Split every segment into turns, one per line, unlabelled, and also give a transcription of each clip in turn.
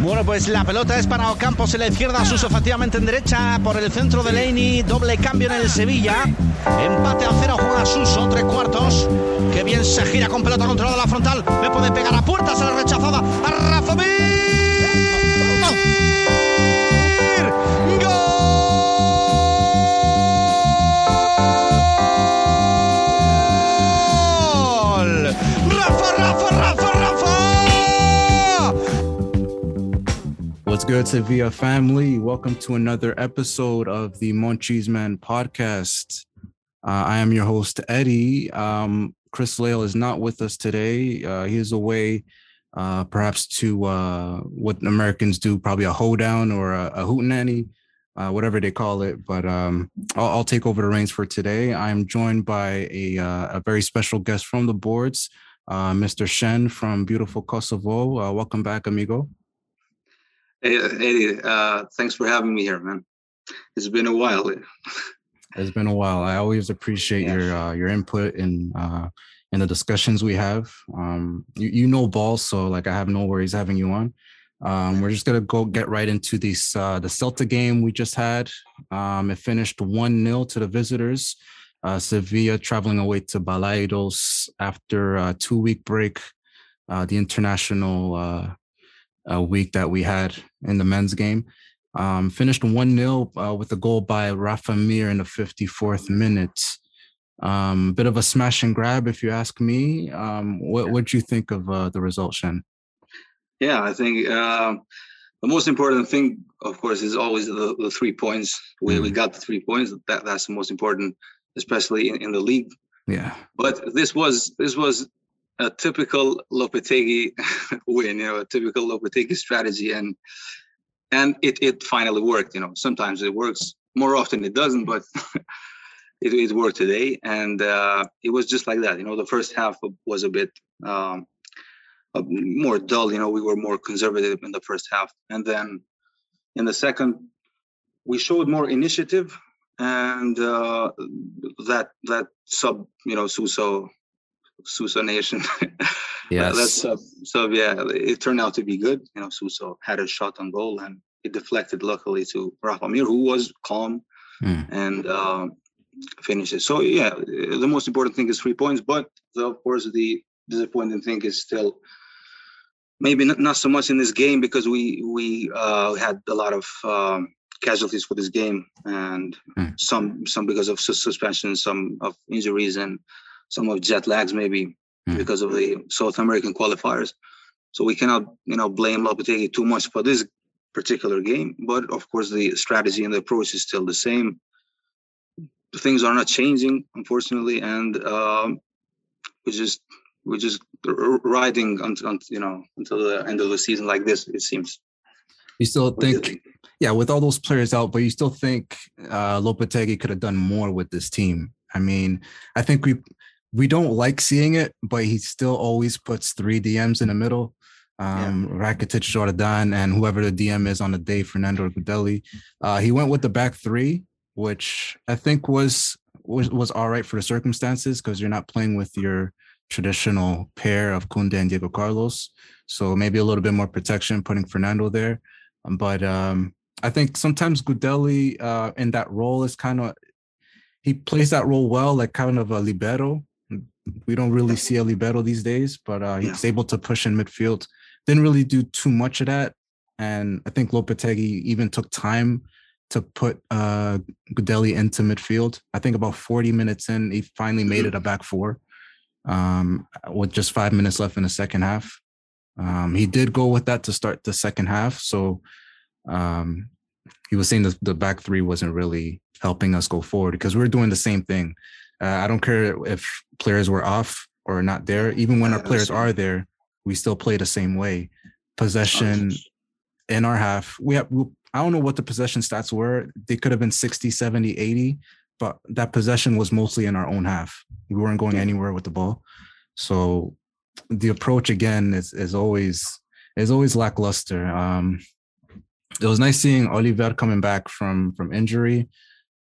Bueno, pues la pelota es para Ocampos en la izquierda, Suso efectivamente en derecha, por el centro de Leini, doble cambio en el Sevilla, empate a cero, juega Suso, tres cuartos, que bien se gira con pelota controlada la frontal, le puede pegar a puerta, se la rechazada a Rafa
good, Sevilla family? Welcome to another episode of the Monchis Men podcast. Uh, I am your host, Edi. Um, Chris Lale is not with us today. Uh, he is away, uh, perhaps to uh, what Americans do, probably a hoedown or a, a hootenanny, uh, whatever they call it. But um, I'll, I'll, take over the reins for today. I'm joined by a, uh, a very special guest from the boards, Mr. Shend from beautiful Kosovo. welcome back, amigo.
Hey, Edi, uh, thanks for having me here, man. It's been a while.
it's been a while. I always appreciate yeah. your uh, your input and uh, in the discussions we have. Um, you you know ball, so like I have no worries having you on. Um, we're just gonna go get right into this uh, the Celta game we just had. Um, it finished one 0 to the visitors. Uh, Sevilla traveling away to Balaidos after a two week break. Uh, the international uh, week that we had in the men's game. Um, finished 1 0 uh, with a goal by Rafa Mir in the 54th minute. Um, bit of a smash and grab, if you ask me. Um, what would you think of uh, the result, Shend?
Yeah, I think uh, the most important thing, of course, is always the, the three points. We, mm. we got the three points. That that's the most important, especially in, in the league.
Yeah.
But this was this was a typical Lopetegui win, you know, a typical Lopetegui strategy, and and it it finally worked. You know, sometimes it works, more often it doesn't, but it, it worked today, and uh, it was just like that. You know, the first half was a bit um, more dull. You know, we were more conservative in the first half, and then in the second, we showed more initiative, and uh, that that sub, you know, Suso Suso Nation.
yes.
That's uh, so yeah, it turned out to be good. You know, Suso had a shot on goal and it deflected luckily to Rafa Mir, who was calm mm. and uh, finishes. So yeah, the most important thing is three points, but the, of course the disappointing thing is still maybe not, not so much in this game because we we uh, had a lot of um, casualties for this game and mm. some some because of suspension, some of injuries and some of jet lags maybe mm. because of the South American qualifiers. So we cannot, you know, blame Lopetegui too much for this particular game. But of course, the strategy and the approach is still the same. Things are not changing, unfortunately, and um, we just we're just riding until you know until the end of the season like this. It seems.
You still think, yeah, with all those players out, but you still think uh, Lopetegui could have done more with this team. I mean, I think we we don't like seeing it, but he still always puts three DMs in the middle. Um, yeah. Rakitic, Jordan, and whoever the DM is on the day, Fernando or Gudelj. Uh, he went with the back three, which I think was was, was all right for the circumstances because you're not playing with your traditional pair of Koundé and Diego Carlos. So maybe a little bit more protection putting Fernando there. Um, but um, I think sometimes Gudelj uh, in that role is kind of he plays that role well, like kind of a libero, we don't really see a libero these days, but uh, he's yeah. able to push in midfield. Didn't really do too much of that, and I think Lopetegui even took time to put uh, into midfield. I think about 40 minutes in, he finally made mm-hmm. it a back four um, with just five minutes left in the second half. Um, he did go with that to start the second half. So um, he was saying that the back three wasn't really helping us go forward because we are doing the same thing. Uh, I don't care if players were off or not there. Even when our players are there, we still play the same way. Possession in our half. We have. I don't know what the possession stats were. They could have been 60, 70, 80, but that possession was mostly in our own half. We weren't going anywhere with the ball. So the approach again is is always is always lackluster. Um, it was nice seeing Oliver coming back from from injury.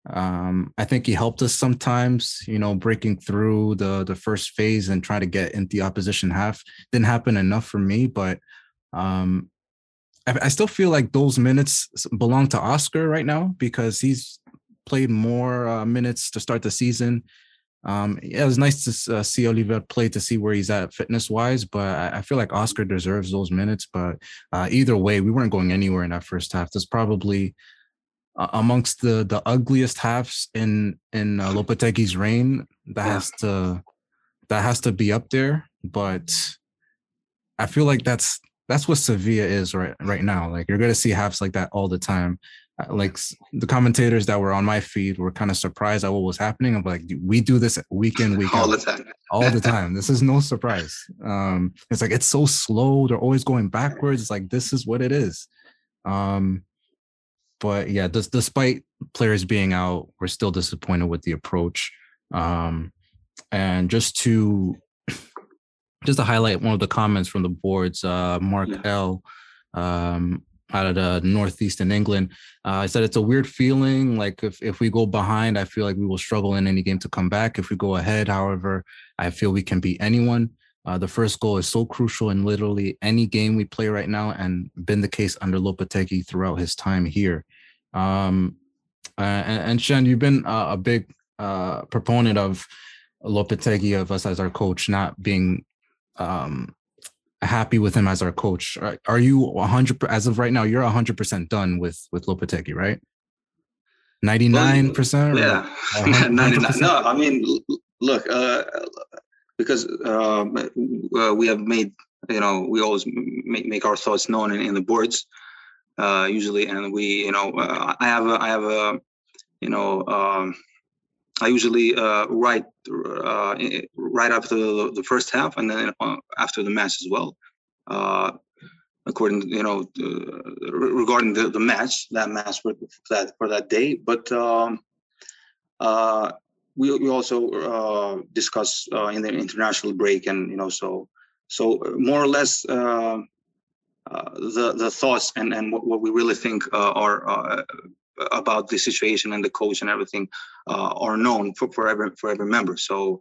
Um, I think he helped us sometimes, you know, breaking through the the first phase and trying to get into the opposition half. Didn't happen enough for me, but um, I, I still feel like those minutes belong to Oscar right now because he's played more uh, minutes to start the season. Um, it was nice to uh, see Oliver play to see where he's at fitness wise, but I, I feel like Oscar deserves those minutes. But uh, either way, we weren't going anywhere in that first half. That's probably uh, amongst the the ugliest halves in in uh, Lopetegui's reign. That yeah. has to that has to be up there. But I feel like that's that's what Sevilla is right right now. Like you're gonna see halves like that all the time. Uh, like the commentators that were on my feed were kind of surprised at what was happening. I'm like, we do this week in, week
all
out,
the time,
all the time. This is no surprise. Um, it's like it's so slow. They're always going backwards. It's like this is what it is. Um, but yeah, this, despite players being out, we're still disappointed with the approach. Um, and just to just to highlight one of the comments from the boards, uh, Mark yeah. L. Um, out of the northeast in England. Uh, I said it's a weird feeling. Like if, if we go behind, I feel like we will struggle in any game to come back. If we go ahead, however, I feel we can beat anyone. Uh, the first goal is so crucial in literally any game we play right now, and been the case under Lopetegui throughout his time here. Um, uh, and, and Shend, you've been uh, a big uh, proponent of Lopetegui of us as our coach not being um, happy with him as our coach. Are, are you 100 as of right now? You're 100 percent done with with Lopetegui, right? 99 percent.
Yeah, 99. No, I mean, look, uh, because um, uh, we have made you know we always make, make our thoughts known in, in the boards uh, usually, and we you know uh, I have a I have a you know. Um, I usually uh, write uh, right after the, the, first half and then uh, after the match as well. According, you know, regarding the, the match, that match for that for that day. But um, we we also uh, discuss in the international break, and you know, so so more or less. the the thoughts and and what, what we really think are about the situation and the coach and everything uh, are known for, for every for every member. So,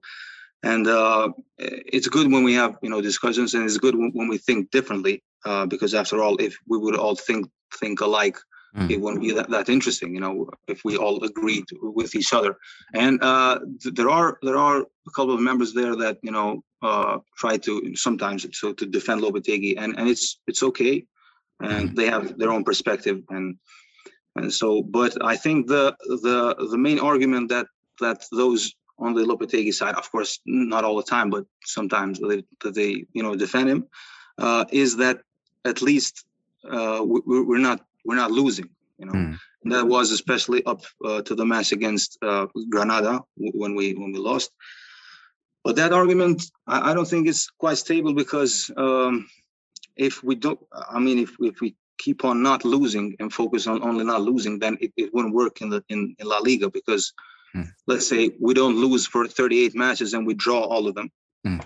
and uh, it's good when we have you know discussions, and it's good when, when we think differently. Uh, because after all, if we would all think think alike, mm. it wouldn't be that, that interesting. You know, if we all agreed with each other. And uh, th- there are there are a couple of members there that you know uh, try to sometimes so to defend Lopetegui, and and it's it's okay, and mm. they have their own perspective and and so, but I think the the the main argument that that those on the Lopetegui side, of course, not all the time, but sometimes they, they you know defend him, uh, is that at least uh, we, we're not we're not losing. You know, mm. that was especially up uh, to the match against uh, Granada when we when we lost. But that argument, I, I don't think it's quite stable because um, if we don't, I mean, if if we keep on not losing and focus on only not losing, then it, it wouldn't work in the in, in La Liga because mm. let's say we don't lose for 38 matches and we draw all of them. Mm.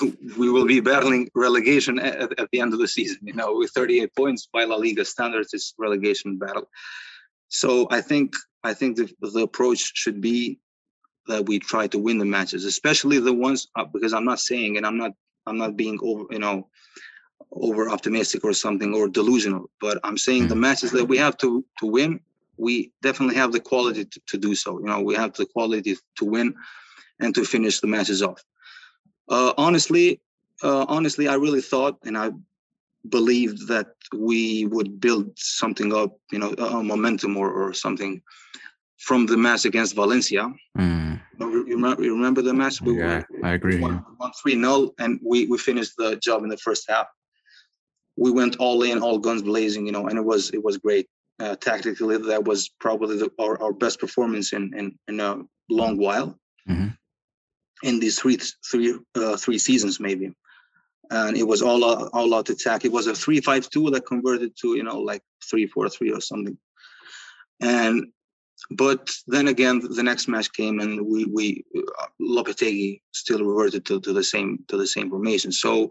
We will be battling relegation at, at, the end of the season. You know, with 38 points by La Liga standards, it's relegation battle. So I think I think the, the approach should be that we try to win the matches, especially the ones uh, because I'm not saying and I'm not I'm not being over you know over optimistic or something or delusional. But I'm saying the mm. matches that we have to to win, we definitely have the quality to, to do so. You know, we have the quality to win and to finish the matches off. Uh, honestly, uh, honestly, I really thought and I believed that we would build something up, you know, a, momentum or, or something from the match against Valencia. Mm. You, remember, you remember the match?
We yeah, I agree.
Won 3 0, and we, we finished the job in the first half we went all in, all guns blazing, you know, and it was it was great. Uh, tactically, that was probably the, our, our best performance in in, in a long while. Mm-hmm. In these three three uh, three seasons, maybe, and it was all all out attack. It was a three five two that converted to you know like three four three or something, and but then again the next match came and we we uh, Lopetegui still reverted to, to the same to the same formation. So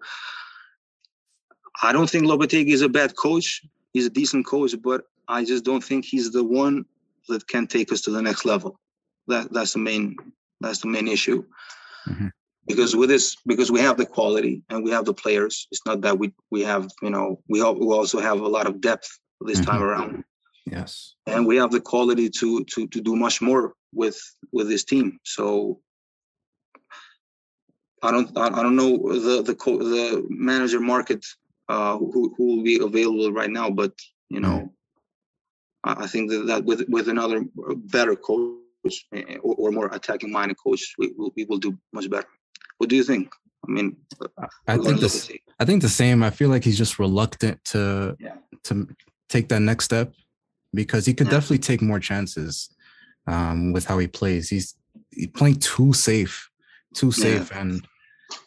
I don't think Lopetegui is a bad coach. He's a decent coach, but I just don't think he's the one that can take us to the next level. That that's the main that's the main issue. Mm-hmm. Because with this, because we have the quality and we have the players, it's not that we we have you know we, we also have a lot of depth this mm-hmm. time around.
Yes,
and we have the quality to to to do much more with with this team. So I don't I don't know the the the manager market uh, who who will be available right now, but you know, mm. I think that, that with with another better coach eh, or, or more attacking minded coach, we will we will do much better. What do you think? I mean,
I think this. I think the same. I feel like he's just reluctant to yeah. to take that next step because he could yeah. definitely take more chances um, with how he plays. He's, he's playing too safe, too safe, yeah. and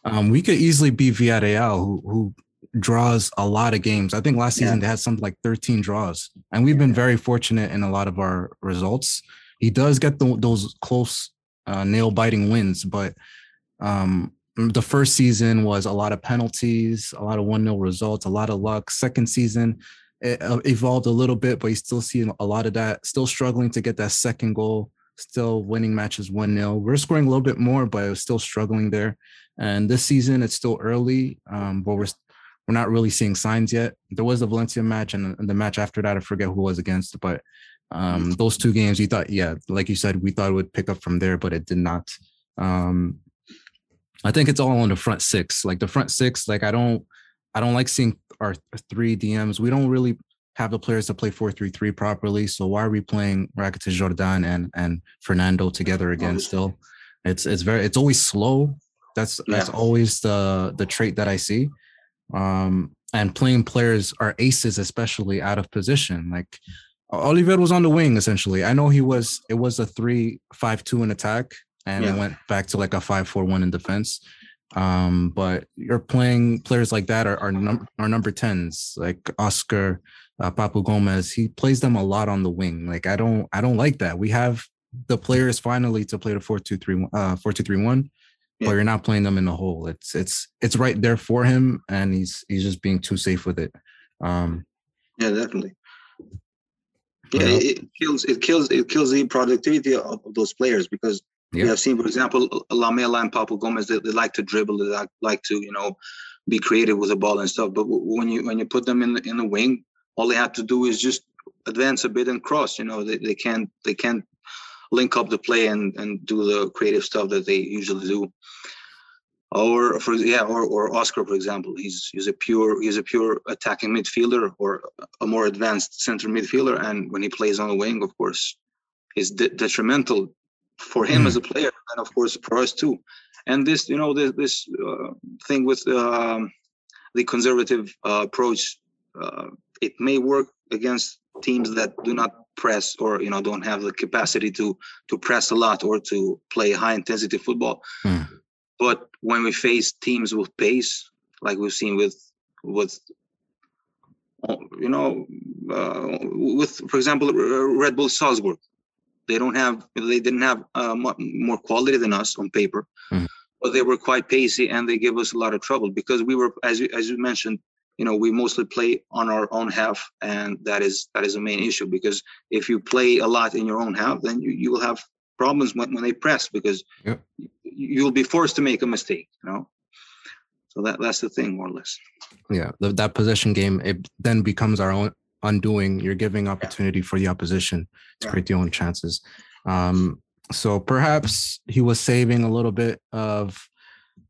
um, we could easily be Villarreal, who who draws a lot of games. I think last season they had something like 13 draws, and we've been very fortunate in a lot of our results. He does get the, those close, uh, nail biting wins, but um, the first season was a lot of penalties, a lot of one nil results, a lot of luck. Second season, it uh, evolved a little bit, but you still see a lot of that. Still struggling to get that second goal. Still winning matches one 0 We're scoring a little bit more, but it was still struggling there. And this season, it's still early, um, but we're we're not really seeing signs yet. There was the Valencia match and the match after that, I forget who was against, but um, those two games, you thought, yeah, like you said, we thought it would pick up from there, but it did not. Um, I think it's all on the front six. Like the front six, like I don't, I don't like seeing our three DMs. We don't really have the players to play four three three properly. So why are we playing Rakitic Jordan and and Fernando together again? Still, it's it's very it's always slow. That's that's always the the trait that I see um, and playing players are aces, especially out of position. Like Oliver was on the wing essentially. I know he was. It was a three-five-two in attack, and yeah. it went back to like a five-four-one in defense. Um, but you're playing players like that are are, num- are number tens, like Oscar, uh, Papu Gomez. He plays them a lot on the wing. Like I don't, I don't like that. We have the players finally to play the four-two-three, uh, four-two-three-one yeah. but you're not playing them in the hole. It's it's it's right there for him, and he's he's just being too safe with it. Um,
yeah, definitely. Yeah, it, it kills it kills it kills the productivity of, of those players because yeah. we have seen, for example, Lamela and Papu Gomez. They, they like to dribble. They like, like to you know be creative with the ball and stuff. But when you when you put them in the, in the wing, all they have to do is just advance a bit and cross. You know, they, they can't they can't link up the play and and do the creative stuff that they usually do. Or for yeah, or or Oscar for example, he's he's a pure he's a pure attacking midfielder or a more advanced center midfielder, and when he plays on the wing, of course, is de- detrimental for him mm. as a player and of course for us too. And this you know this this uh, thing with um, the conservative uh, approach, uh, it may work against teams that do not press or you know don't have the capacity to to press a lot or to play high intensity football mm. But when we face teams with pace like we've seen with with you know uh, with for example red bull salzburg they don't have they didn't have uh, more quality than us on paper mm. but they were quite pacey and they gave us a lot of trouble because we were as you, as you mentioned you know we mostly play on our own half and that is that is a main issue because if you play a lot in your own half then you, you will have problems when, when they press because yep. you'll be forced to make a mistake you know so that that's the thing more or less
yeah the, that possession game it then becomes our own undoing you're giving opportunity yeah. for the opposition to yeah. create their own chances um so perhaps he was saving a little bit of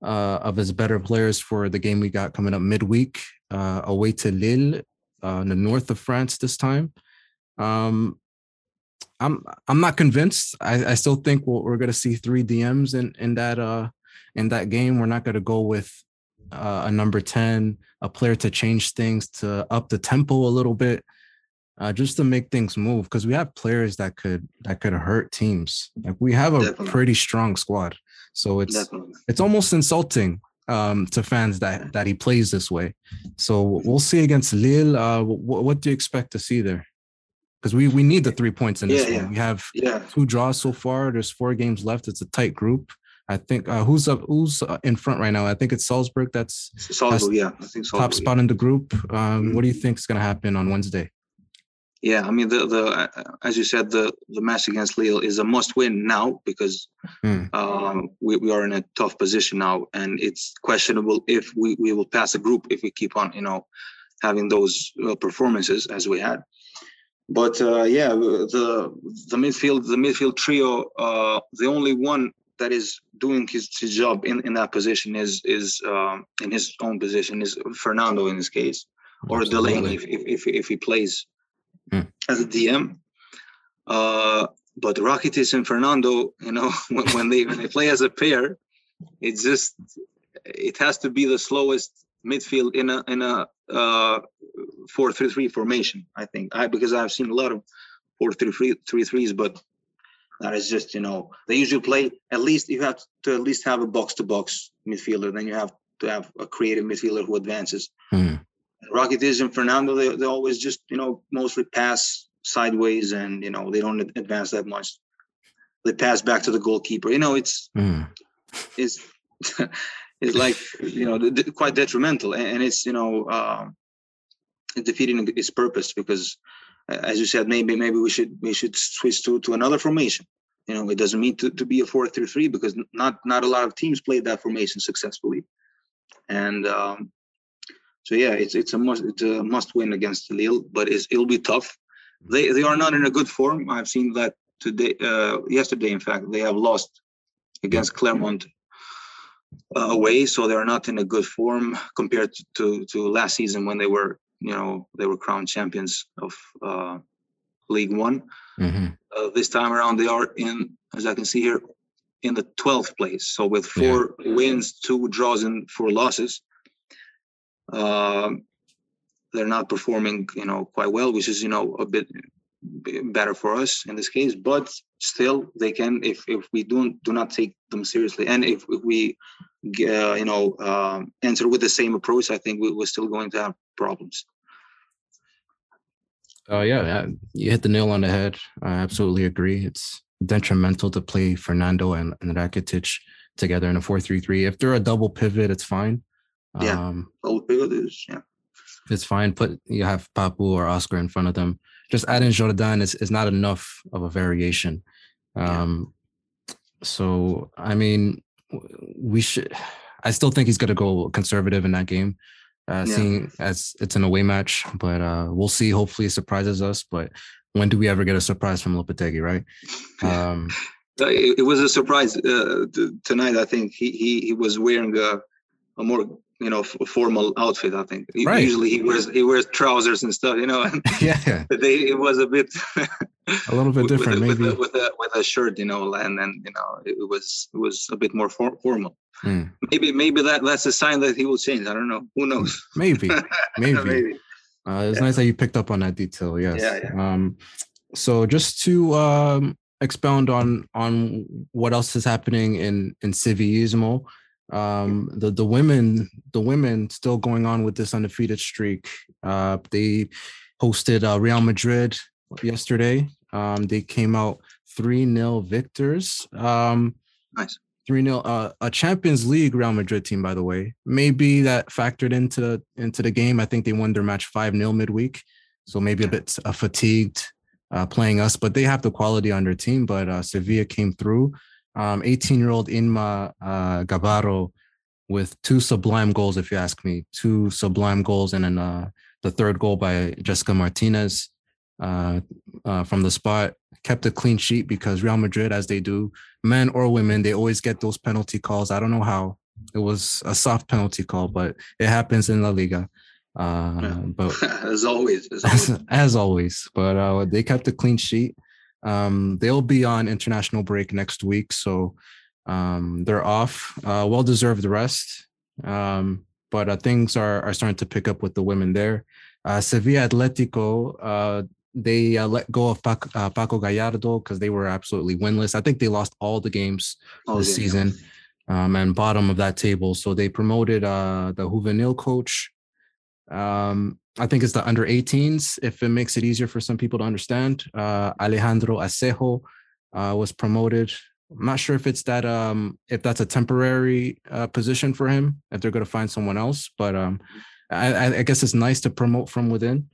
uh, of his better players for the game we got coming up midweek uh, away to Lille uh, in the north of France this time. Um, I'm I'm not convinced. I, I still think we we are going to see three DMs in in that uh in that game. We're not going to go with uh, a number ten, a player to change things to up the tempo a little bit, uh, just to make things move. Because we have players that could that could hurt teams. Like we have a Definitely. pretty strong squad, so it's Definitely. it's almost insulting um, to fans that that he plays this way. So we'll see against Lille. Uh, what, what do you expect to see there? Because we we need the three points in this yeah, one. Yeah. We have yeah. two draws so far. There's four games left. It's a tight group. I think uh, who's up who's uh, in front right now. I think it's Salzburg. That's
Salzburg. Yeah, I think Salzburg,
top spot in the group. Um, mm-hmm. What do you think is going to happen on Wednesday?
Yeah, I mean the the uh, as you said the the match against Lille is a must win now because mm. um, we, we are in a tough position now and it's questionable if we, we will pass the group if we keep on you know having those uh, performances as we had. But uh, yeah, the the midfield the midfield trio uh, the only one that is doing his, his job in, in that position is is um, in his own position is Fernando in this case or Delaney if, if, if, if he plays mm. as a DM. Uh, but Rakitic and Fernando, you know, when, when, they when they play as a pair, it's just it has to be the slowest midfield in a in a uh, four three three formation. I think I because I've seen a lot of four three three three threes, but that is just you know they usually play at least you have to at least have a box to box midfielder. Then you have to have a creative midfielder who advances. Mm. Rakitic and Fernando, they, they always just, you know, mostly pass sideways and, you know, they don't advance that much. They pass back to the goalkeeper. You know, it's, mm. it's, it's like, you know, quite detrimental. And it's, you know, uh, defeating its purpose because, as you said, maybe, maybe we should, we should switch to, to another formation. You know, it doesn't mean to, to be a 4-3-3 because not, not a lot of teams played that formation successfully. And, um, so yeah, it's it's a must it's a must win against Lille, but it's, it'll be tough. They they are not in a good form. I've seen that today, uh, yesterday. In fact, they have lost against Clermont away, so they're not in a good form compared to, to, to last season when they were you know they were crowned champions of uh, League One. Mm-hmm. Uh, this time around, they are in, as I can see here, in the 12th place. So with four yeah. wins, two draws, and four losses, um, they're not performing, you know, quite well, which is, you know, a bit better for us in this case. But still, they can if if we don't do not take them seriously, and if, if we, uh, you know, um, enter with the same approach, I think we, we're still going to have problems.
Oh uh, yeah, you hit the nail on the head. I absolutely agree. It's detrimental to play Fernando and, and Rakitic together in a 4-3-3. If they're a double pivot, it's fine.
Yeah, um, pivot is yeah.
It's fine. Put you have Papu or Oscar in front of them. Just adding Jordan is, is not enough of a variation. Um, yeah. so I mean, we should. I still think he's going to go conservative in that game, uh, yeah. seeing as it's an away match. But uh, we'll see. Hopefully, it surprises us. But when do we ever get a surprise from Lopetegui, right? Um,
it, it, was a surprise uh, tonight. I think he he, he was wearing a, a more you know formal outfit i think right. usually he wears he wears trousers and stuff you know
yeah
they, it was a bit
a little bit different
with,
maybe
with a, with a, with a shirt you know and then you know it was it was a bit more for, formal mm. maybe maybe that that's a sign that he will change i don't know who knows
maybe maybe, maybe. Uh, it's yeah. nice that you picked up on that detail yes
yeah, yeah.
um so just to um expound on on what else is happening in in Sevillismo um the the women the women still going on with this undefeated streak. Uh they hosted uh, real madrid yesterday. Um they came out 3-0 victors. Um
nice.
3-0 uh, a champions league real madrid team by the way. Maybe that factored into into the game. I think they won their match 5-0 midweek. So maybe a bit uh, fatigued uh, playing us but they have the quality on their team. But uh, sevilla came through um, 18 year old Inma uh, Gabarro with two sublime goals, if you ask me, two sublime goals, and then uh, the third goal by Jessica Martinez uh, uh, from the spot. Kept a clean sheet because Real Madrid, as they do, men or women, they always get those penalty calls. I don't know how. It was a soft penalty call, but it happens in La Liga. Uh, yeah. But
as always,
as always, as, as always. But uh, they kept a clean sheet. Um, they'll be on international break next week, so um, they're off. Uh, well deserved rest. Um, but uh, things are are starting to pick up with the women there. Uh, Sevilla Atletico, uh, they uh, let go of Paco, uh, Paco Gallardo because they were absolutely winless. I think they lost all the games oh, this season um, and bottom of that table. So they promoted uh, the juvenil coach. Um, I think it's the under 18s, if it makes it easier for some people to understand. Uh, Alejandro Acejo uh, was promoted. I'm not sure if it's that um, if that's a temporary uh, position for him, if they're going to find someone else. But um, I, I, guess it's nice to promote from within.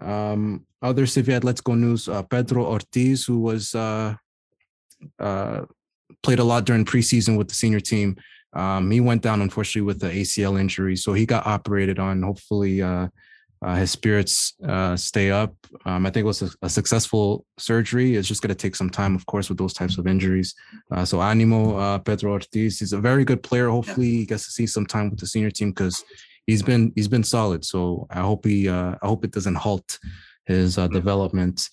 Um, other Sevilla Atletico news: uh, Pedro Ortiz, who was uh, uh, played a lot during preseason with the senior team. Um, he went down unfortunately with the ACL injury, so he got operated on. Hopefully, uh, uh, his spirits uh, stay up. Um, I think it was a, a, successful surgery. It's just going to take some time, of course, with those types of injuries. Uh, so, animo, uh, Pedro Ortiz. He's a very good player. Hopefully, he gets to see some time with the senior team because he's been he's been solid. So, I hope he uh, I hope it doesn't halt his uh, development.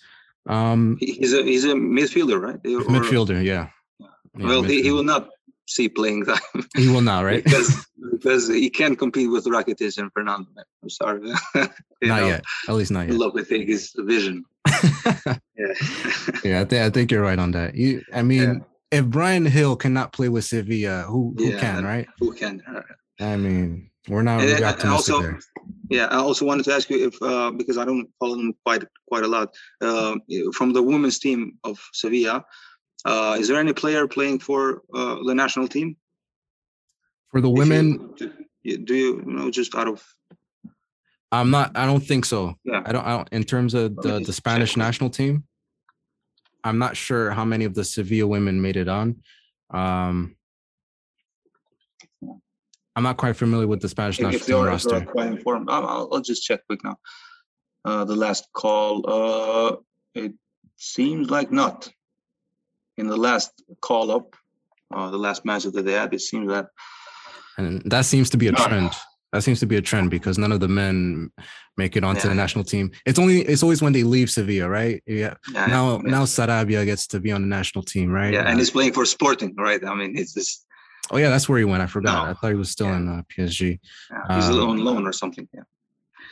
Um, he's a he's a midfielder, right?
Or, midfielder, yeah.
yeah. Well, he, he will not see playing time.
He will not, right?
because because he can't compete with Rakitic and Fernando. I'm sorry.
not know, yet. At least not yet.
I think is vision.
yeah. yeah, I think I think you're right on that. You, I mean, yeah. if Bryan Gil cannot play with Sevilla, who who yeah, can, right?
Who can?
I mean, we're not really optimistic
also,
there.
Yeah, I also wanted to ask you if uh, because I don't follow them quite quite a lot uh, from the women's team of Sevilla. Uh, is there any player playing for uh, the national team?
For the women,
you, do you, you know just out of?
I'm not. I don't think so. Yeah. I don't. I don't in terms of the the Spanish check. national team, I'm not sure how many of the Sevilla women made it on. Um, I'm not quite familiar with the Spanish national team roster.
Quite informed. I'll, I'll, just check quick now. Uh, the last call. Uh, it seems like not in the last call up, uh, the last match that they had, it seems that.
And that seems to be a trend. That seems to be a trend because none of the men make it onto yeah. the national team. It's only it's always when they leave Sevilla, right? Yeah. yeah now yeah. now Sarabia gets to be on the national team, right?
Yeah, and he's playing for Sporting, right? I mean, it's this.
Oh yeah, that's where he went. I forgot. No. I thought he was still in uh, PSG.
He's um, on loan or something. Yeah.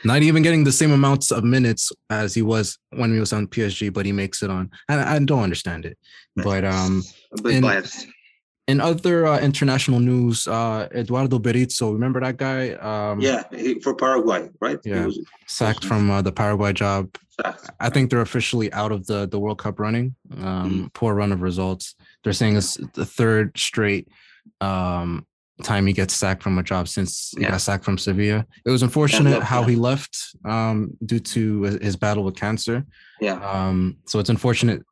Not even getting the same amounts of minutes as he was when he was on PSG, but he makes it on. I, I don't understand it. But um, in, in other uh, international news, uh, Eduardo Berizzo, remember that guy? Um,
yeah, he, for Paraguay, right?
Yeah, was, sacked from uh, the Paraguay job. Sacked. I think they're officially out of the the World Cup running. Um, mm Poor run of results. They're saying it's the third straight um, time he gets sacked from a job since he yeah. got sacked from Sevilla. It was unfortunate how he left um, due to his battle with cancer.
Yeah.
Um, so it's unfortunate.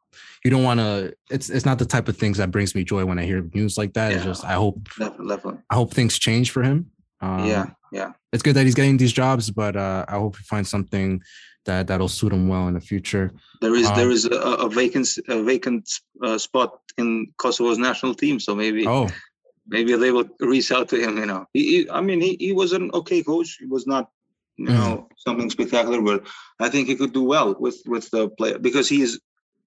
You don't want to. It's it's not the type of things that brings me joy when I hear news like that. Yeah. It's just I hope
definitely.
I hope things change for him.
Um, yeah, yeah.
It's good that he's getting these jobs, but uh, I hope he finds something that that'll suit him well in the future.
There is um, there is a, a vacant a vacant uh, spot in Kosovo's national team, so maybe
oh
maybe they will reach out to him. You know, he, he I mean, he, he was an okay coach. He was not, you mm. know, something spectacular, but I think he could do well with with the player because he is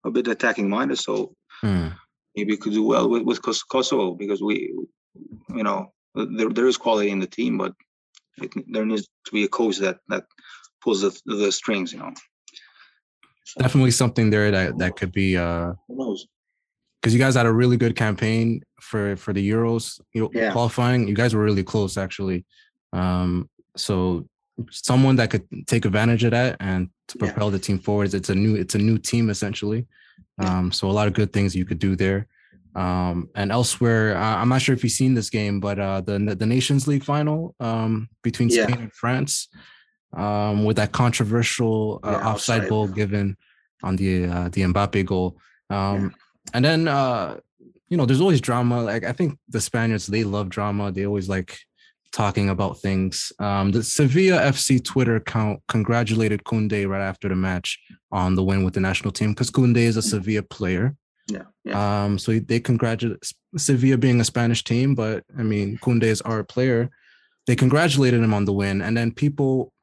a bit attacking minded. So mm. maybe he could do well with with Kosovo because we, you know, there there is quality in the team, but it, there needs to be a coach that that pulls the the strings. You know.
Definitely something there that that could be uh because you guys had a really good campaign for for the Euros yeah. qualifying. You guys were really close actually. Um, so someone that could take advantage of that and to propel yeah. the team forwards. It's a new it's a new team essentially. Um, so a lot of good things you could do there. Um, and elsewhere, I'm not sure if you've seen this game, but uh, the the Nations League final um, between Spain yeah. and France, um, with that controversial uh, yeah, offside, goal given on the uh, the Mbappe goal. Um, and then uh you know there's always drama like i think the spaniards they love drama they always like talking about things um the sevilla fc twitter account congratulated Koundé right after the match on the win with the national team because Koundé is a mm. sevilla player
yeah, yeah.
um so they congratulate sevilla being a spanish team but i mean Koundé is our player they congratulated him on the win and then people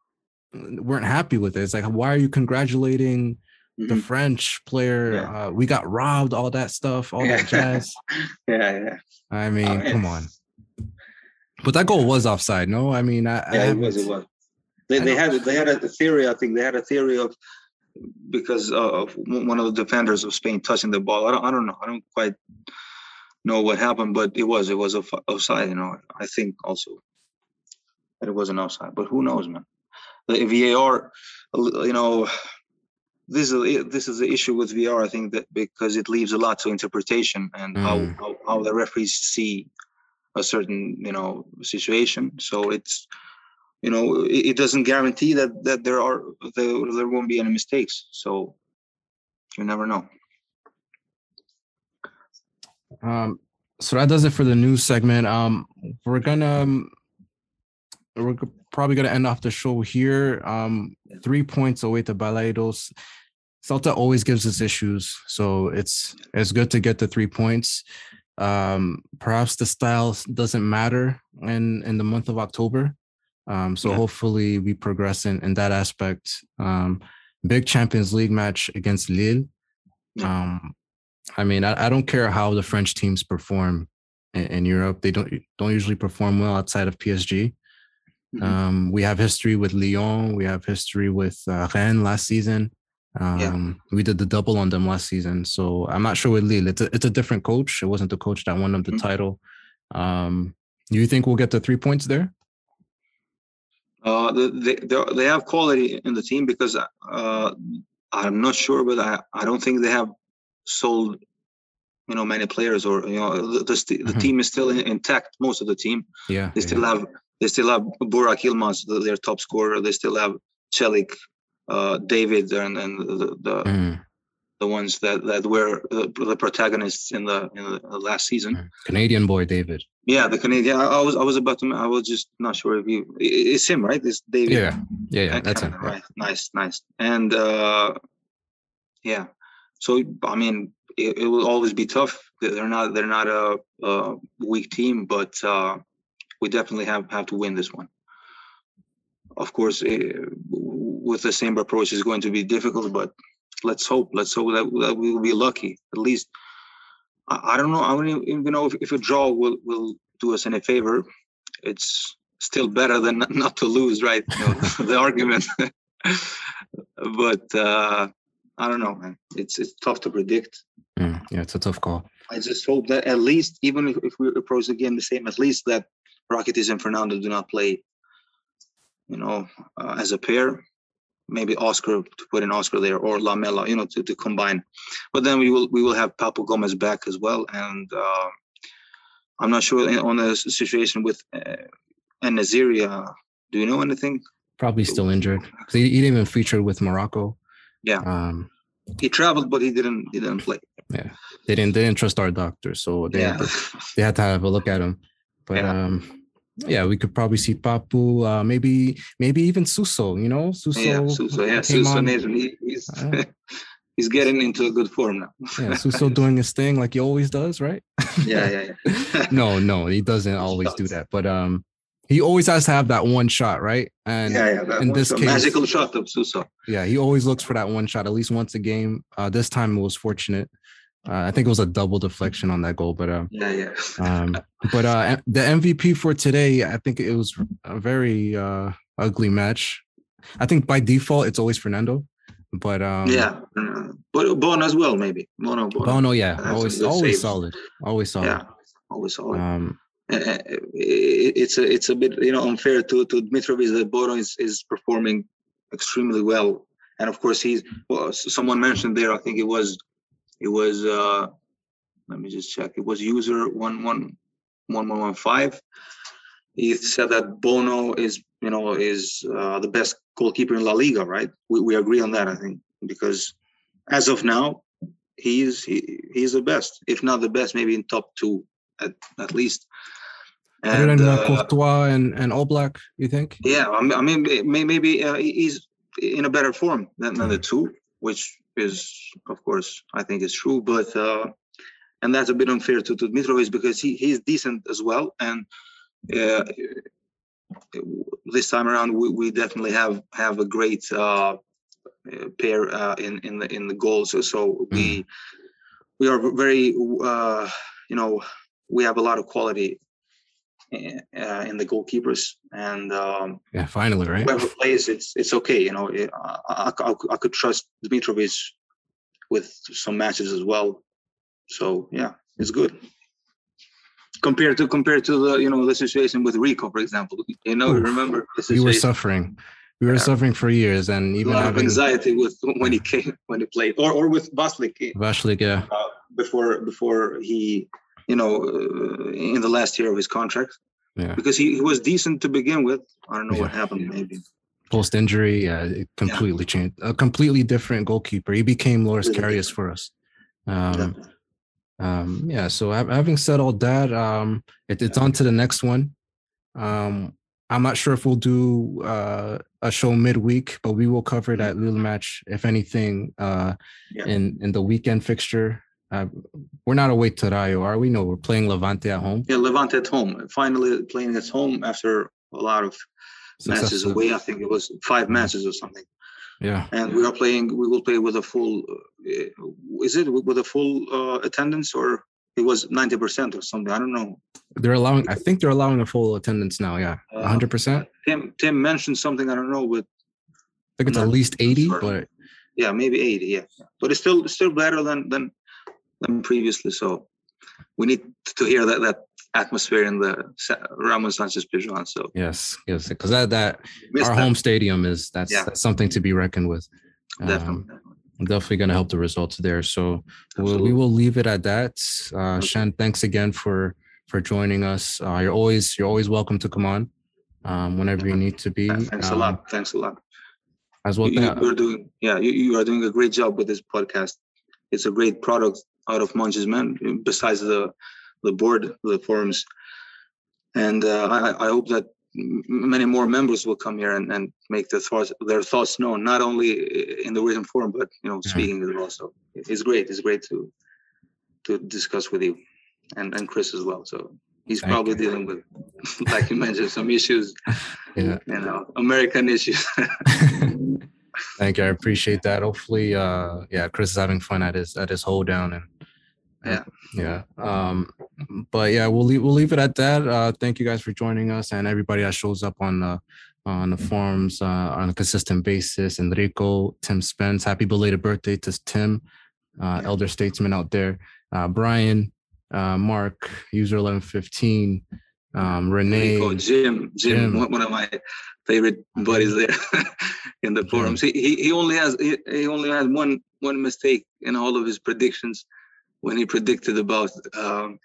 weren't happy with it it's like why are you congratulating mm-hmm. the French player. Yeah. Uh, we got robbed, all that stuff, all that jazz.
yeah, yeah. I
mean, oh, come on. But that goal was offside. No, I mean, I,
yeah, I it was. It was. They, they had they had a theory. I think they had a theory of because of one of the defenders of Spain touching the ball. I don't. I don't know. I don't quite know what happened, but it was it was offside. You know, I think also that it was an offside. But who knows, man? The VAR, you know, this is this is the issue with VR. I think that because it leaves a lot to interpretation and mm. how, how, how the referees see a certain you know situation. So it's you know, it, it, doesn't guarantee that that there are there, there won't be any mistakes. So you never know.
Um, so that does it for the news segment. Um, we're gonna um, we're probably gonna end off the show here. Um, three points away to Balaidos. Celta always gives us issues, so it's it's good to get the three points. Um, perhaps the style doesn't matter in in the month of October. Um, so yeah. hopefully we progress in in that aspect. Um, big Champions League match against Lille. Um, I mean, I, I, don't care how the French teams perform in, in, Europe. They don't don't usually perform well outside of PSG. Mm-hmm. Um, we have history with Lyon. We have history with uh, Rennes last season. Um, yeah. We did the double on them last season. So I'm not sure with Lille. It's a, it's a different coach. It wasn't the coach that won them the mm-hmm. title. Um, do you think we'll get the three points there?
Uh, they, they, they have quality in the team because uh, I'm not sure, but I, I don't think they have sold you know many players or you know the, the, the mm-hmm. team is still intact most of the team
yeah
they still
yeah.
have they still have Burak Yilmaz their top scorer. They still have Celik uh, David and and the the, mm. the ones that that were the, the, protagonists in the in the last season. Mm.
Canadian boy David.
Yeah the Canadian I, I, was I was about to I was just not sure if you it's him right? It's David.
Yeah. Yeah, yeah that's him
right nice nice. And uh yeah. So I mean, it, it, will always be tough. They're not they're not a, a weak team, but uh, we definitely have have to win this one. Of course, eh, with the same approach is going to be difficult, but let's hope. Let's hope that, that we will be lucky. At least I, I don't know. I don't even know if, if a draw will will do us any favor. It's still better than not, not to lose, right? You know, the argument. but uh, I don't know, man. It's it's tough to predict.
Mm, yeah, it's a tough call.
I just hope that at least, even if, if we approach the game the same, at least that Rakitic and Fernando do not play, you know, uh, as a pair. Maybe Oscar to put in Oscar there or Lamela, you know, to, to combine. But then we will we will have Papu Gomez back as well, and uh, I'm not sure on the situation with uh, En-Nesyri. Do you know anything?
Probably still injured. He, he didn't even feature with Morocco.
Yeah. Um, he traveled, but he didn't. He didn't play.
Yeah, they didn't. They didn't trust our doctor, so they yeah. had to, they had to have a look at him. But yeah. um, yeah, we could probably see Papu, uh, maybe maybe even Suso. You know, Suso.
Yeah, Suso. Yeah, Suso. He, he's uh, he's getting into a good form now.
yeah, Suso doing his thing like he always does, right?
yeah, yeah, yeah.
no, no, he doesn't always do that. But um, he always has to have that one shot, right?
And yeah, yeah, in this case, magical shot of Suso.
Yeah, he always looks for that one shot at least once a game. Uh, this time it was fortunate. Uh, I think it was a double deflection on that goal, but uh,
yeah, yeah.
um, but uh, the MVP for today, I think it was a very uh, ugly match. I think by default it's always Fernando, but um,
yeah, but Bono as well, maybe
Bono. Bono, Bono yeah, always always solid, always solid. Yeah,
always solid. Um, uh, it's a it's a bit you know unfair to to Dmitrovic that Bono is is performing extremely well, and of course he's well, someone mentioned there. I think it was it was uh let me just check. It was user one one one one one five. He said that Bono is you know is uh, the best goalkeeper in La Liga, right? We we agree on that, I think, because as of now, he's he, he's the best, if not the best, maybe in top two at, at least.
And, Other than uh, Courtois and, and Oblak, you think?
Yeah, I mean, maybe uh, he's in a better form than, than the two, which is, of course, I think is true. But uh, and that's a bit unfair to, to Dmitrovic because he, he's decent as well. And uh, this time around, we, we definitely have have a great uh, pair uh, in in the in the goals. So, so we mm. we are very uh, you know we have a lot of quality uh, in the goalkeepers. And um,
yeah finally right?
whoever plays it's it's okay you know it, I, I, I, could trust Dmitrovic with some matches as well. So yeah it's good. Compared to compared to the you know the situation with Rico for example you know Oof, remember
you were suffering. We were yeah. suffering for years and even
a lot
having...
of anxiety with when he came when he played or or with Vaclík
Vaclík yeah.
uh, before before he you know, uh, in the last year of his contract. Yeah. Because he, he was decent to begin with. I don't know yeah. what happened. Maybe
post injury, yeah, it completely yeah. changed. A completely different goalkeeper. He became Loris Karius for us. Um, um, yeah. So having said all that, um, it, it's on to the next one. Um, I'm not sure if we'll do uh, a show midweek, but we will cover that little match, if anything, uh, yeah. in in the weekend fixture. Uh, we're not away to Rayo, are we? No, we're playing Levante at home.
Yeah, Levante at home. Finally playing at home after a lot of matches away. I think it was five matches or something.
Yeah.
And we are playing. We will play with a full. Uh, is it with a full uh, attendance or it was 90% or something. I don't know.
They're allowing, I think they're allowing a full attendance now. Yeah. 100%. Uh,
Tim, Tim mentioned something, I don't know, but
I think it's at least 80, but
yeah, maybe 80. Yeah. But it's still, still better than, than, than previously. So we need to hear that, that atmosphere in the Ramon Sanchez Pizjuan. So
yes, yes, because that, that our that. home stadium is, that's, yeah. that's something to be reckoned with.
Definitely. Um,
definitely going to help the results there. So we'll, we will leave it at that. Uh, Shend, thanks again for for joining us. Uh, you're always you're always welcome to come on um, whenever you need to be.
Thanks um, a lot. Thanks a lot.
As well,
you, are doing yeah, you, you are doing a great job with this podcast. It's a great product out of Monchis Men. Besides the the board, the forums, and uh, I, I hope that many more members will come here and, and make their thoughts their thoughts known, not only in the written form, but you know, speaking as well. So it's great. It's great to to discuss with you and, and Chris as well. So he's Thank probably you. dealing with, like you mentioned, some issues, yeah. you know, American issues.
Thank you. I appreciate that. Hopefully, uh, yeah, Chris is having fun at his at his hold down and
yeah,
yeah. Um, but yeah, we'll leave we'll leave it at that. Uh, thank you guys for joining us and everybody that shows up on the on the forums uh, on a consistent basis. Enrico, Tim Spence, happy belated birthday to Tim, uh, elder statesman out there. Uh, Brian, uh, Mark, user eleven fifteen, um, Renee,
Enrico, Jim, Jim, Jim, one of my favorite buddies there in the forums. He, he he only has he, he only has one one mistake in all of his predictions when he predicted about um,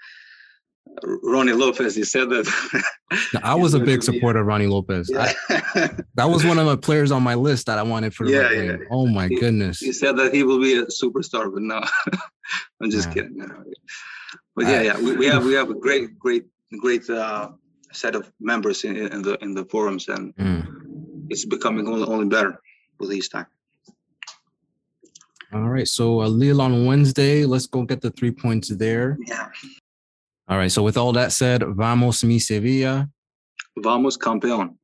Rony Lopes. He said that.
I was a big supporter of Rony Lopes. Yeah. I, that was one of the players on my list that I wanted for the yeah, yeah. Oh my
he,
goodness.
He said that he will be a superstar, but no, I'm just kidding. But yeah, yeah, we, we, have we have a great, great, great uh, set of members in, in the in the forums, and mm. it's becoming only, only better with each time.
All right. So uh, Lille on Wednesday. Let's go get the three points there.
Yeah.
All right. So with all that said, vamos mi Sevilla.
Vamos campeón.